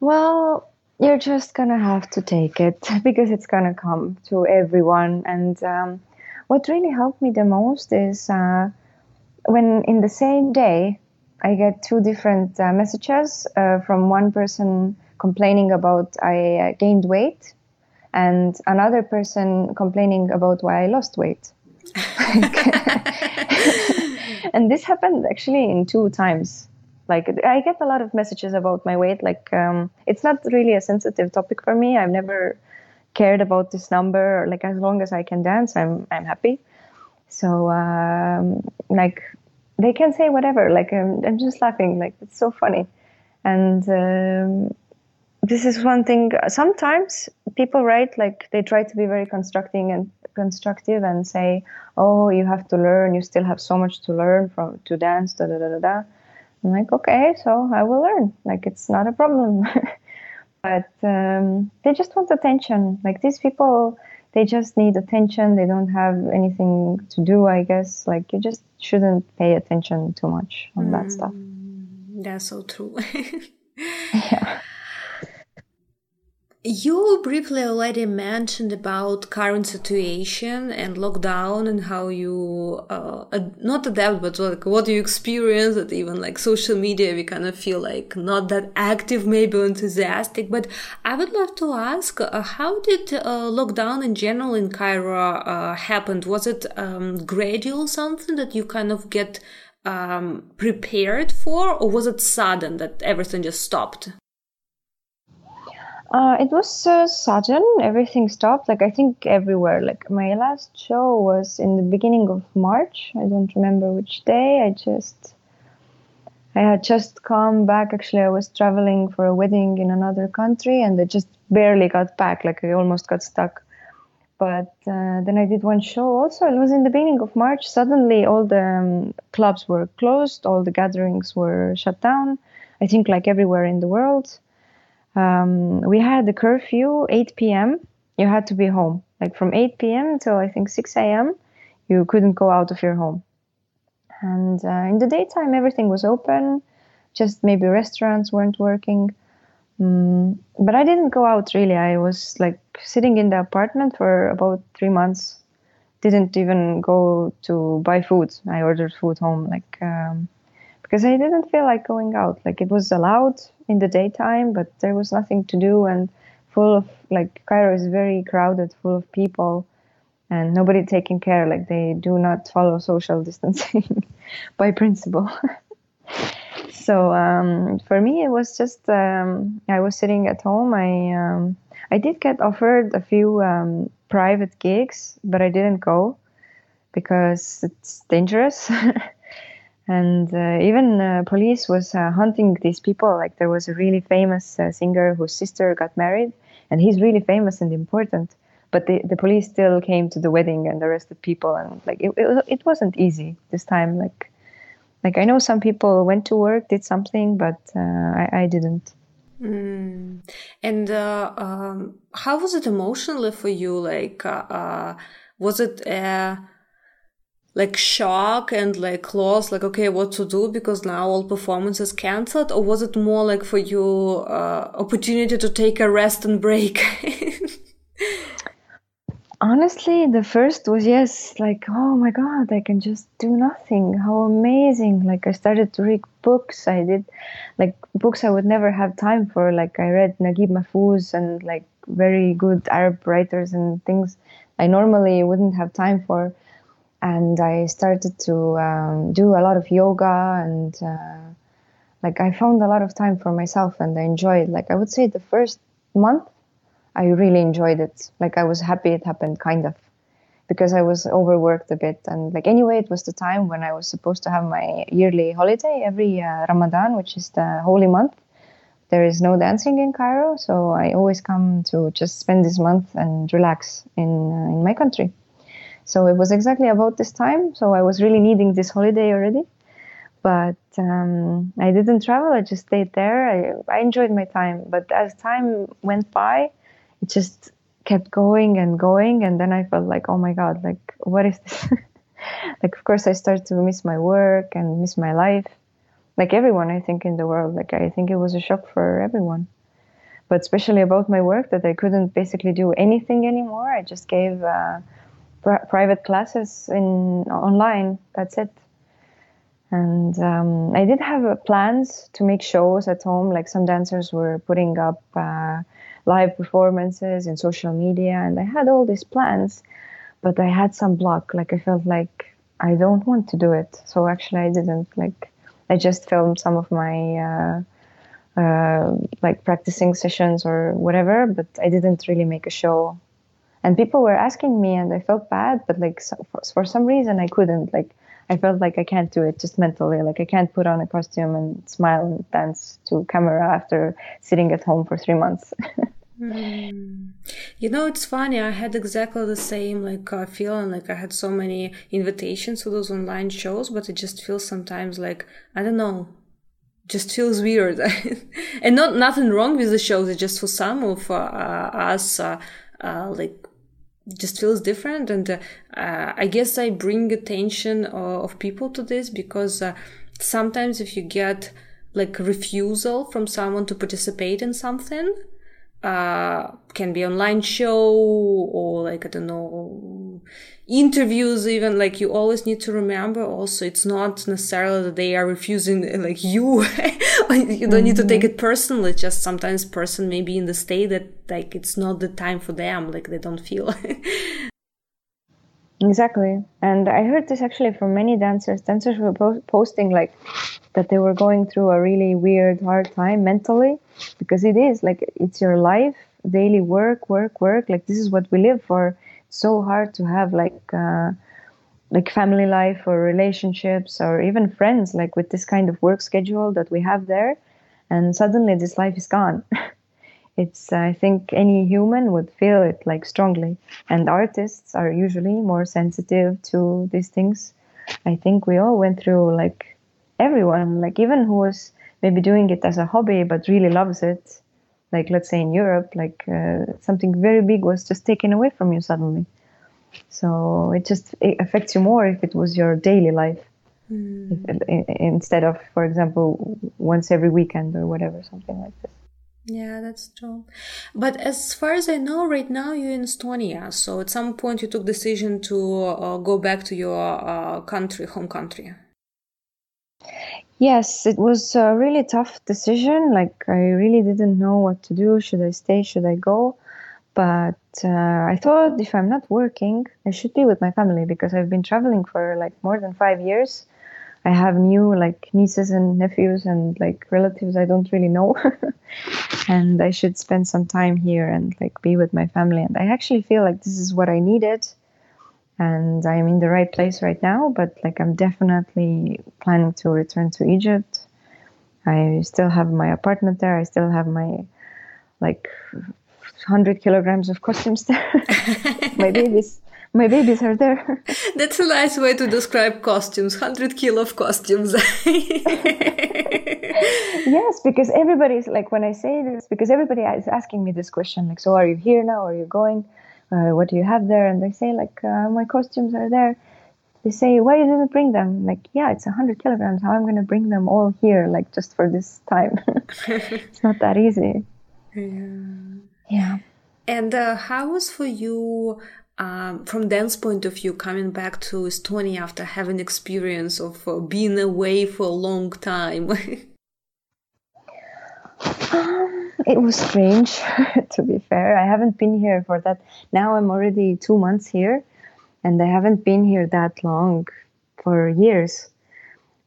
well, you're just gonna have to take it because it's gonna come to everyone. And um, what really helped me the most is uh, when in the same day I get two different uh, messages uh, from one person complaining about I uh, gained weight and another person complaining about why I lost weight. and this happened actually in two times like i get a lot of messages about my weight like um, it's not really a sensitive topic for me. I've never cared about this number like as long as i can dance i'm i'm happy. So um, like they can say whatever like I'm, I'm just laughing like it's so funny. And um, this is one thing sometimes people write like they try to be very constructing and constructive and say oh you have to learn you still have so much to learn from to dance da da da da da I'm like, okay, so I will learn. Like, it's not a problem. but um, they just want attention. Like, these people, they just need attention. They don't have anything to do, I guess. Like, you just shouldn't pay attention too much on mm, that stuff. That's so true. yeah. You briefly already mentioned about current situation and lockdown and how you uh, not adapt, but like what you experience. That even like social media, we kind of feel like not that active, maybe enthusiastic. But I would love to ask, uh, how did uh, lockdown in general in Cairo uh, happened? Was it um, gradual, something that you kind of get um, prepared for, or was it sudden that everything just stopped? Uh, it was uh, sudden. Everything stopped. Like I think everywhere. Like my last show was in the beginning of March. I don't remember which day. I just I had just come back. Actually, I was traveling for a wedding in another country, and I just barely got back. Like I almost got stuck. But uh, then I did one show. Also, it was in the beginning of March. Suddenly, all the um, clubs were closed. All the gatherings were shut down. I think like everywhere in the world um, we had the curfew 8 p.m. You had to be home. Like from 8 p.m. till I think 6 a.m. You couldn't go out of your home. And uh, in the daytime, everything was open. Just maybe restaurants weren't working. Mm, but I didn't go out really. I was like sitting in the apartment for about three months. Didn't even go to buy food. I ordered food home, like um, because I didn't feel like going out. Like it was allowed in the daytime, but there was nothing to do and full of like Cairo is very crowded, full of people and nobody taking care. Like they do not follow social distancing by principle. so um, for me, it was just um, I was sitting at home. I um, I did get offered a few um, private gigs, but I didn't go because it's dangerous. and uh, even uh, police was uh, hunting these people. Like there was a really famous uh, singer whose sister got married and he's really famous and important. But the, the police still came to the wedding and arrested people and like it, it, it wasn't easy this time. Like like i know some people went to work did something but uh, I, I didn't. Mm. and uh, um, how was it emotionally for you? Like was it like shock and like loss like okay what to do because now all performances cancelled? Or was it more like for you uh, opportunity to take a rest and break? Honestly the first was yes like oh my god i can just do nothing. How amazing. Like i started to read books. I did like books i would never have time for. Like i read naguib mahfouz and like very good arab writers and things i normally wouldn't have time for and I started to um, do a lot of yoga and uh, like I found a lot of time for myself and I enjoyed like I would say the first month I really enjoyed it. Like I was happy it happened kind of because I was overworked a bit. And like anyway it was the time when I was supposed to have my yearly holiday every uh, Ramadan which is the holy month. There is no dancing in Cairo, so I always come to just spend this month and relax in uh, in my country. So it was exactly about this time. So I was really needing this holiday already, but um, I didn't travel. I just stayed there. I, I enjoyed my time, but as time went by, it just kept going and going, and then I felt like, oh my god, like what is this? like of course I started to miss my work and miss my life like everyone I think in the world. Like I think it was a shock for everyone, but especially about my work that I couldn't basically do anything anymore. I just gave uh, pr- private classes in online. That's it. And um, I did have uh, plans to make shows at home. Like some dancers were putting up uh, live performances in social media, and I had all these plans, but I had some block. Like I felt like I don't want to do it. So actually, I didn't like I just filmed some of my uh, uh, like practicing sessions or whatever, but I didn't really make a show. And people were asking me, and I felt bad, but like so, for, for some reason I couldn't. Like I felt like I can't do it just mentally. Like I can't put on a costume and smile and dance to camera after sitting at home for three months. Mm. You know, it's funny. I had exactly the same like uh, feeling. Like I had so many invitations to those online shows, but it just feels sometimes like I don't know, just feels weird. and not nothing wrong with the shows. It's just for some of uh, us, uh, uh like just feels different. And uh, I guess I bring attention uh, of people to this because sometimes if you get like refusal from someone to participate in something uh, can be online show or like I don't know interviews even like you always need to remember also it's not necessarily that they are refusing like you you don't need to take it mm-hmm. personally just sometimes person may be in the state that like it's not the time for them like they don't feel exactly and i heard this actually from many dancers dancers were po- posting like that they were going through a really weird, hard time mentally because it is like it's your life, daily work, work, work. Like this is what we live for. So hard to have like uh, like family life or relationships or even friends like with this kind of work schedule that we have there, and suddenly this life is gone. it's I think any human would feel it like strongly, and artists are usually more sensitive to these things. I think we all went through like everyone, like even who was maybe doing it as a hobby but really loves it, like let's say in Europe, like uh, something very big was just taken away from you suddenly. So it just it affects you more if it was your daily life. Mm. If, instead of, for example, once every weekend or whatever, something like this. Yeah, that's true. But as far as I know, right now you're in Estonia. So at some point you took decision to uh, go back to your uh, country, home country. Yes, it was a really tough decision. Like, I really didn't know what to do. Should I stay? Should I go? But uh, I thought if I'm not working, I should be with my family because I've been traveling for like more than five years. I have new like nieces and nephews and like relatives I don't really know. and I should spend some time here and like be with my family. And I actually feel like this is what I needed and I'm in the right place right now. But like, I'm definitely planning to return to Egypt. I still have my apartment there. I still have my like 100 kilograms of costumes there. my babies. My babies are there. That's a nice way to describe costumes. 100 kilo of costumes. yes, because everybody's like, when I say this, because everybody is asking me this question, like, so are you here now? Are you going? Uh, what do you have there? And they say like, uh, my costumes are there. They say, why you didn't bring them? Like, yeah, it's 100 kilograms. How I'm going to bring them all here, like just for this time? it's not that easy. Yeah. Yeah. And uh, how was for you um, from dance point of view, coming back to Estonia after having experience of uh, being away for a long time? um, it was strange, to be fair. I haven't been here for that. Now I'm already two months here, and I haven't been here that long for years.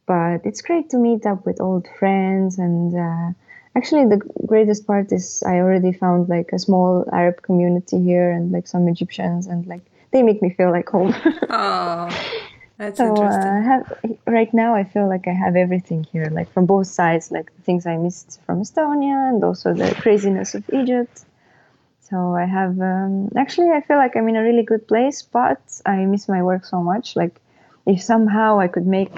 But it's great to meet up with old friends, and uh, actually, the greatest part is I already found like a small Arab community here, and like some Egyptians, and like they make me feel like home. That's so uh, interesting. I have right now. I feel like I have everything here, like from both sides, like the things I missed from Estonia and also the craziness of Egypt. So I have um, actually I feel like I'm in a really good place, but I miss my work so much. Like if somehow I could make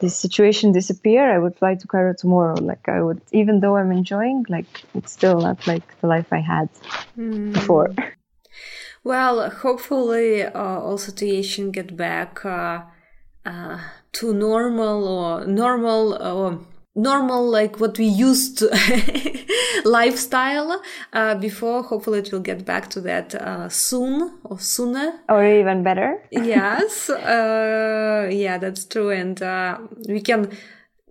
this situation disappear, I would fly to Cairo tomorrow. Like I would, even though I'm enjoying, like it's still not like the life I had mm. before. Well, hopefully, uh, all situation get back uh, uh, to normal or normal or normal like what we used to lifestyle. Uh, before hopefully it will get back to that uh, soon or sooner. Or even better. Yes uh, yeah that's true. And uh, we can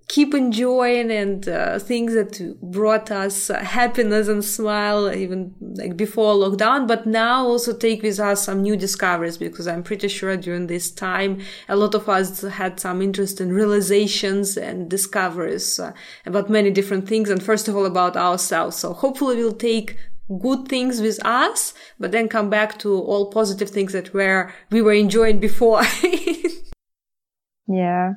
keep enjoying and uh, things that brought us happiness and smile even like before lockdown but now also take with us some new discoveries because i'm pretty sure during this time a lot of us had some interesting realizations and discoveries uh, about many different things and first of all about ourselves. So hopefully we'll take good things with us but then come back to all positive things that were we were enjoying before. Yeah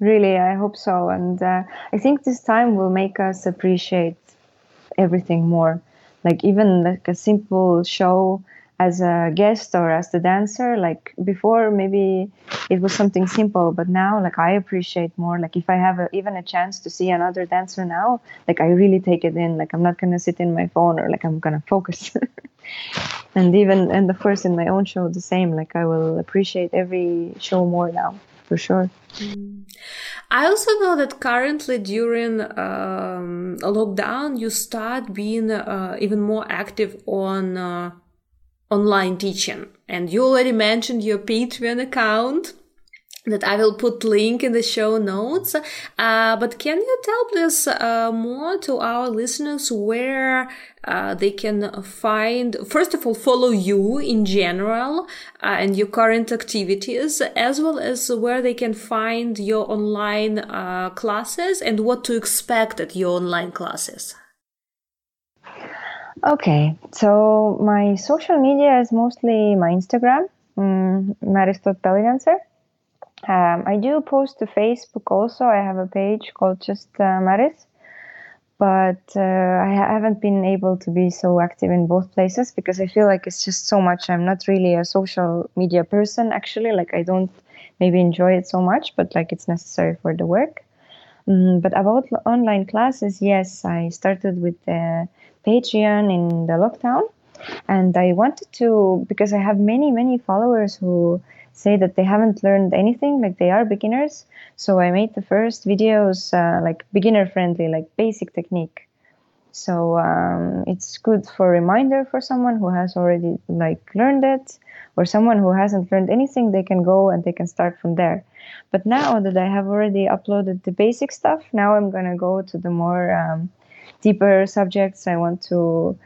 Really, I hope so. And uh, I think this time will make us appreciate everything more. Like even like a simple show as a guest or as the dancer. Like before, maybe it was something simple, but now like I appreciate more. Like if I have a, even a chance to see another dancer now, like I really take it in. Like I'm not gonna sit in my phone or like I'm gonna focus. and even and of course in my own show the same. Like I will appreciate every show more now for sure. Mm. I also know that currently during um, lockdown, you start being uh, even more active on uh, online teaching, and you already mentioned your Patreon account that I will put link in the show notes. Uh, but can you tell please uh, more to our listeners where uh, they can find, first of all, follow you in general uh, and your current activities, as well as where they can find your online uh, classes and what to expect at your online classes? Okay, so my social media is mostly my Instagram, um, Maristot Belly Dancer. Um, I do post to Facebook also. I have a page called Just uh, Maris, but uh, I haven't been able to be so active in both places because I feel like it's just so much. I'm not really a social media person actually. Like I don't maybe enjoy it so much, but like it's necessary for the work. Um, but about online classes, yes, I started with the Patreon in the lockdown, and I wanted to because I have many many followers who say that they haven't learned anything, like they are beginners. So I made the first videos uh, like beginner friendly, like basic technique. So um, it's good for reminder for someone who has already like learned it, or someone who hasn't learned anything. They can go and they can start from there. But now that I have already uploaded the basic stuff, now I'm gonna go to the more um, deeper subjects. I want to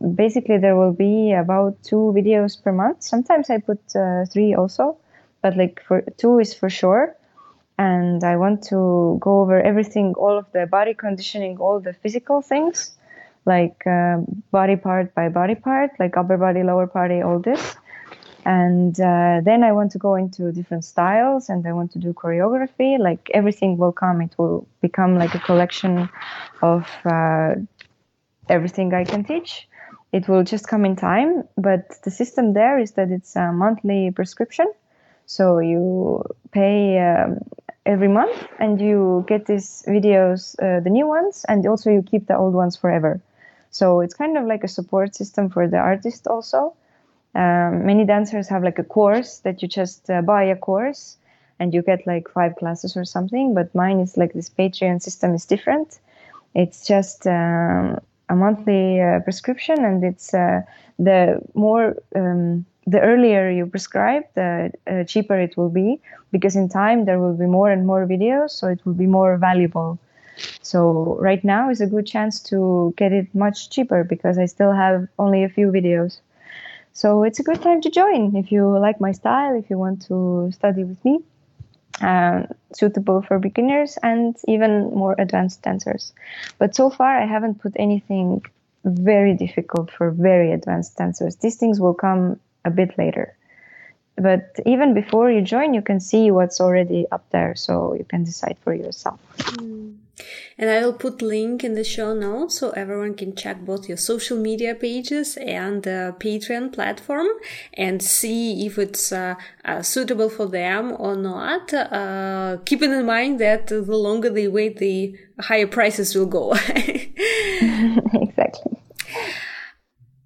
basically there will be about two videos per month. Sometimes I put uh, three also, but like for two is for sure. And I want to go over everything, all of the body conditioning, all the physical things, like uh, body part by body part, like upper body, lower body, all this. And uh, then I want to go into different styles and I want to do choreography. Like everything will come, it will become like a collection of uh, everything I can teach it will just come in time. But the system there is that it's a monthly prescription. So you pay um, every month and you get these videos, uh, the new ones, and also you keep the old ones forever. So it's kind of like a support system for the artist also. Um, many dancers have like a course that you just uh, buy a course and you get like five classes or something. But mine is like this Patreon system is different. It's just um, a monthly uh, prescription, and it's uh, the more um, the earlier you prescribe, the uh, cheaper it will be because in time there will be more and more videos, so it will be more valuable. So right now is a good chance to get it much cheaper because I still have only a few videos. So it's a good time to join if you like my style, if you want to study with me uh, suitable for beginners and even more advanced dancers. But so far, I haven't put anything very difficult for very advanced dancers. These things will come a bit later. But even before you join, you can see what's already up there, so you can decide for yourself. Mm. And I will put link in the show notes so everyone can check both your social media pages and the Patreon platform and see if it's uh, uh, suitable for them or not. Uh, keeping in mind that the longer they wait, the higher prices will go.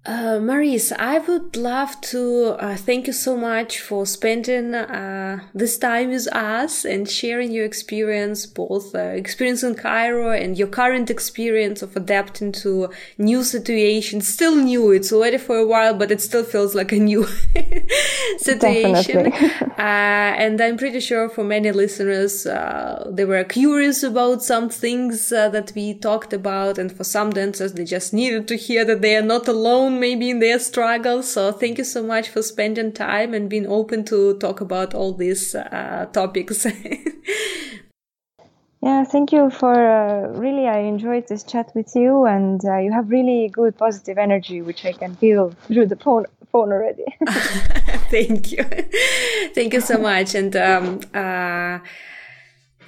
Uh, Maris, I would love to uh, thank you so much for spending uh, this time with us and sharing your experience, both uh, experience in Cairo and your current experience of adapting to new situations. Still new, it's already for a while, but it still feels like a new situation. Uh, and I'm pretty sure for many listeners, uh, they were curious about some things that we talked about, and for some dancers, they just needed to hear that they are not alone maybe in their struggles. So thank you so much for spending time and being open to talk about all these uh, topics. yeah, thank you for uh, really. I enjoyed this chat with you, and uh, you have really good positive energy, which I can feel through the phone phone already. thank you, thank you so much, and. Um, uh,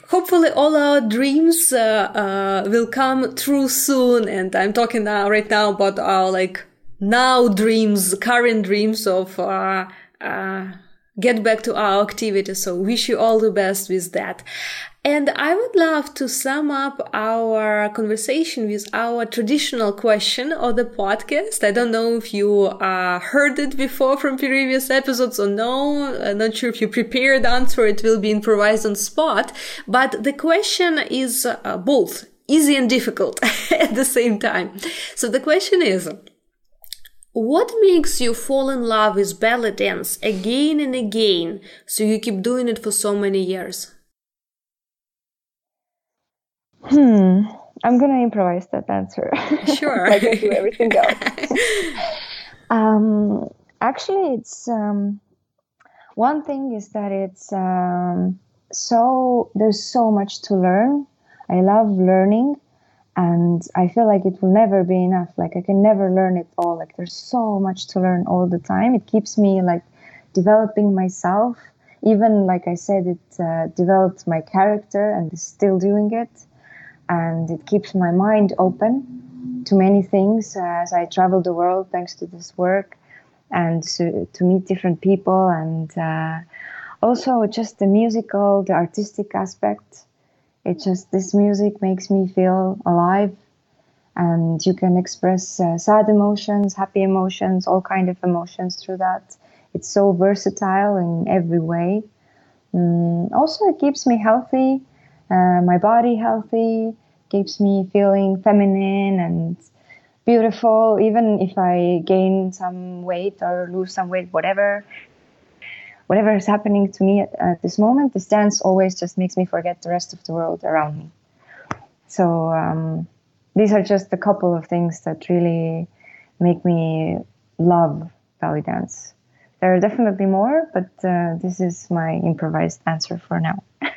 hopefully all our dreams uh, uh, will come true soon and i'm talking now right now about our like now dreams, current dreams of uh, uh, get back to our activity. So wish you all the best with that. And I would love to sum up our conversation with our traditional question of the podcast. I don't know if you uh, heard it before from previous episodes or no. I'm not sure if you prepared answer. It will be improvised on spot. But the question is uh, both easy and difficult at the same time. So the question is, what makes you fall in love with belly dance again and again so you keep doing it for so many years? Hmm. I'm gonna improvise that answer. Sure. like I do everything else. um, actually, it's um, one thing is that it's um, so there's so much to learn. I love learning, and i feel like it will never be enough. Like i can never learn it all. Like there's so much to learn all the time. It keeps me like developing myself. Even like i said it uh, developed my character and is still doing it. And it keeps my mind open to many things as i travel the world thanks to this work and to, to meet different people. And uh, also just the musical the artistic aspect it just this music makes me feel alive. And you can express uh, sad emotions happy emotions all kind of emotions through that. It's so versatile in every way. Mm, also it keeps me healthy uh, my body healthy keeps me feeling feminine and beautiful. Even if i gain some weight or lose some weight whatever whatever is happening to me at, at, this moment, this dance always just makes me forget the rest of the world around me. So um, these are just a couple of things that really make me love belly dance. There are definitely more, but uh, this is my improvised answer for now.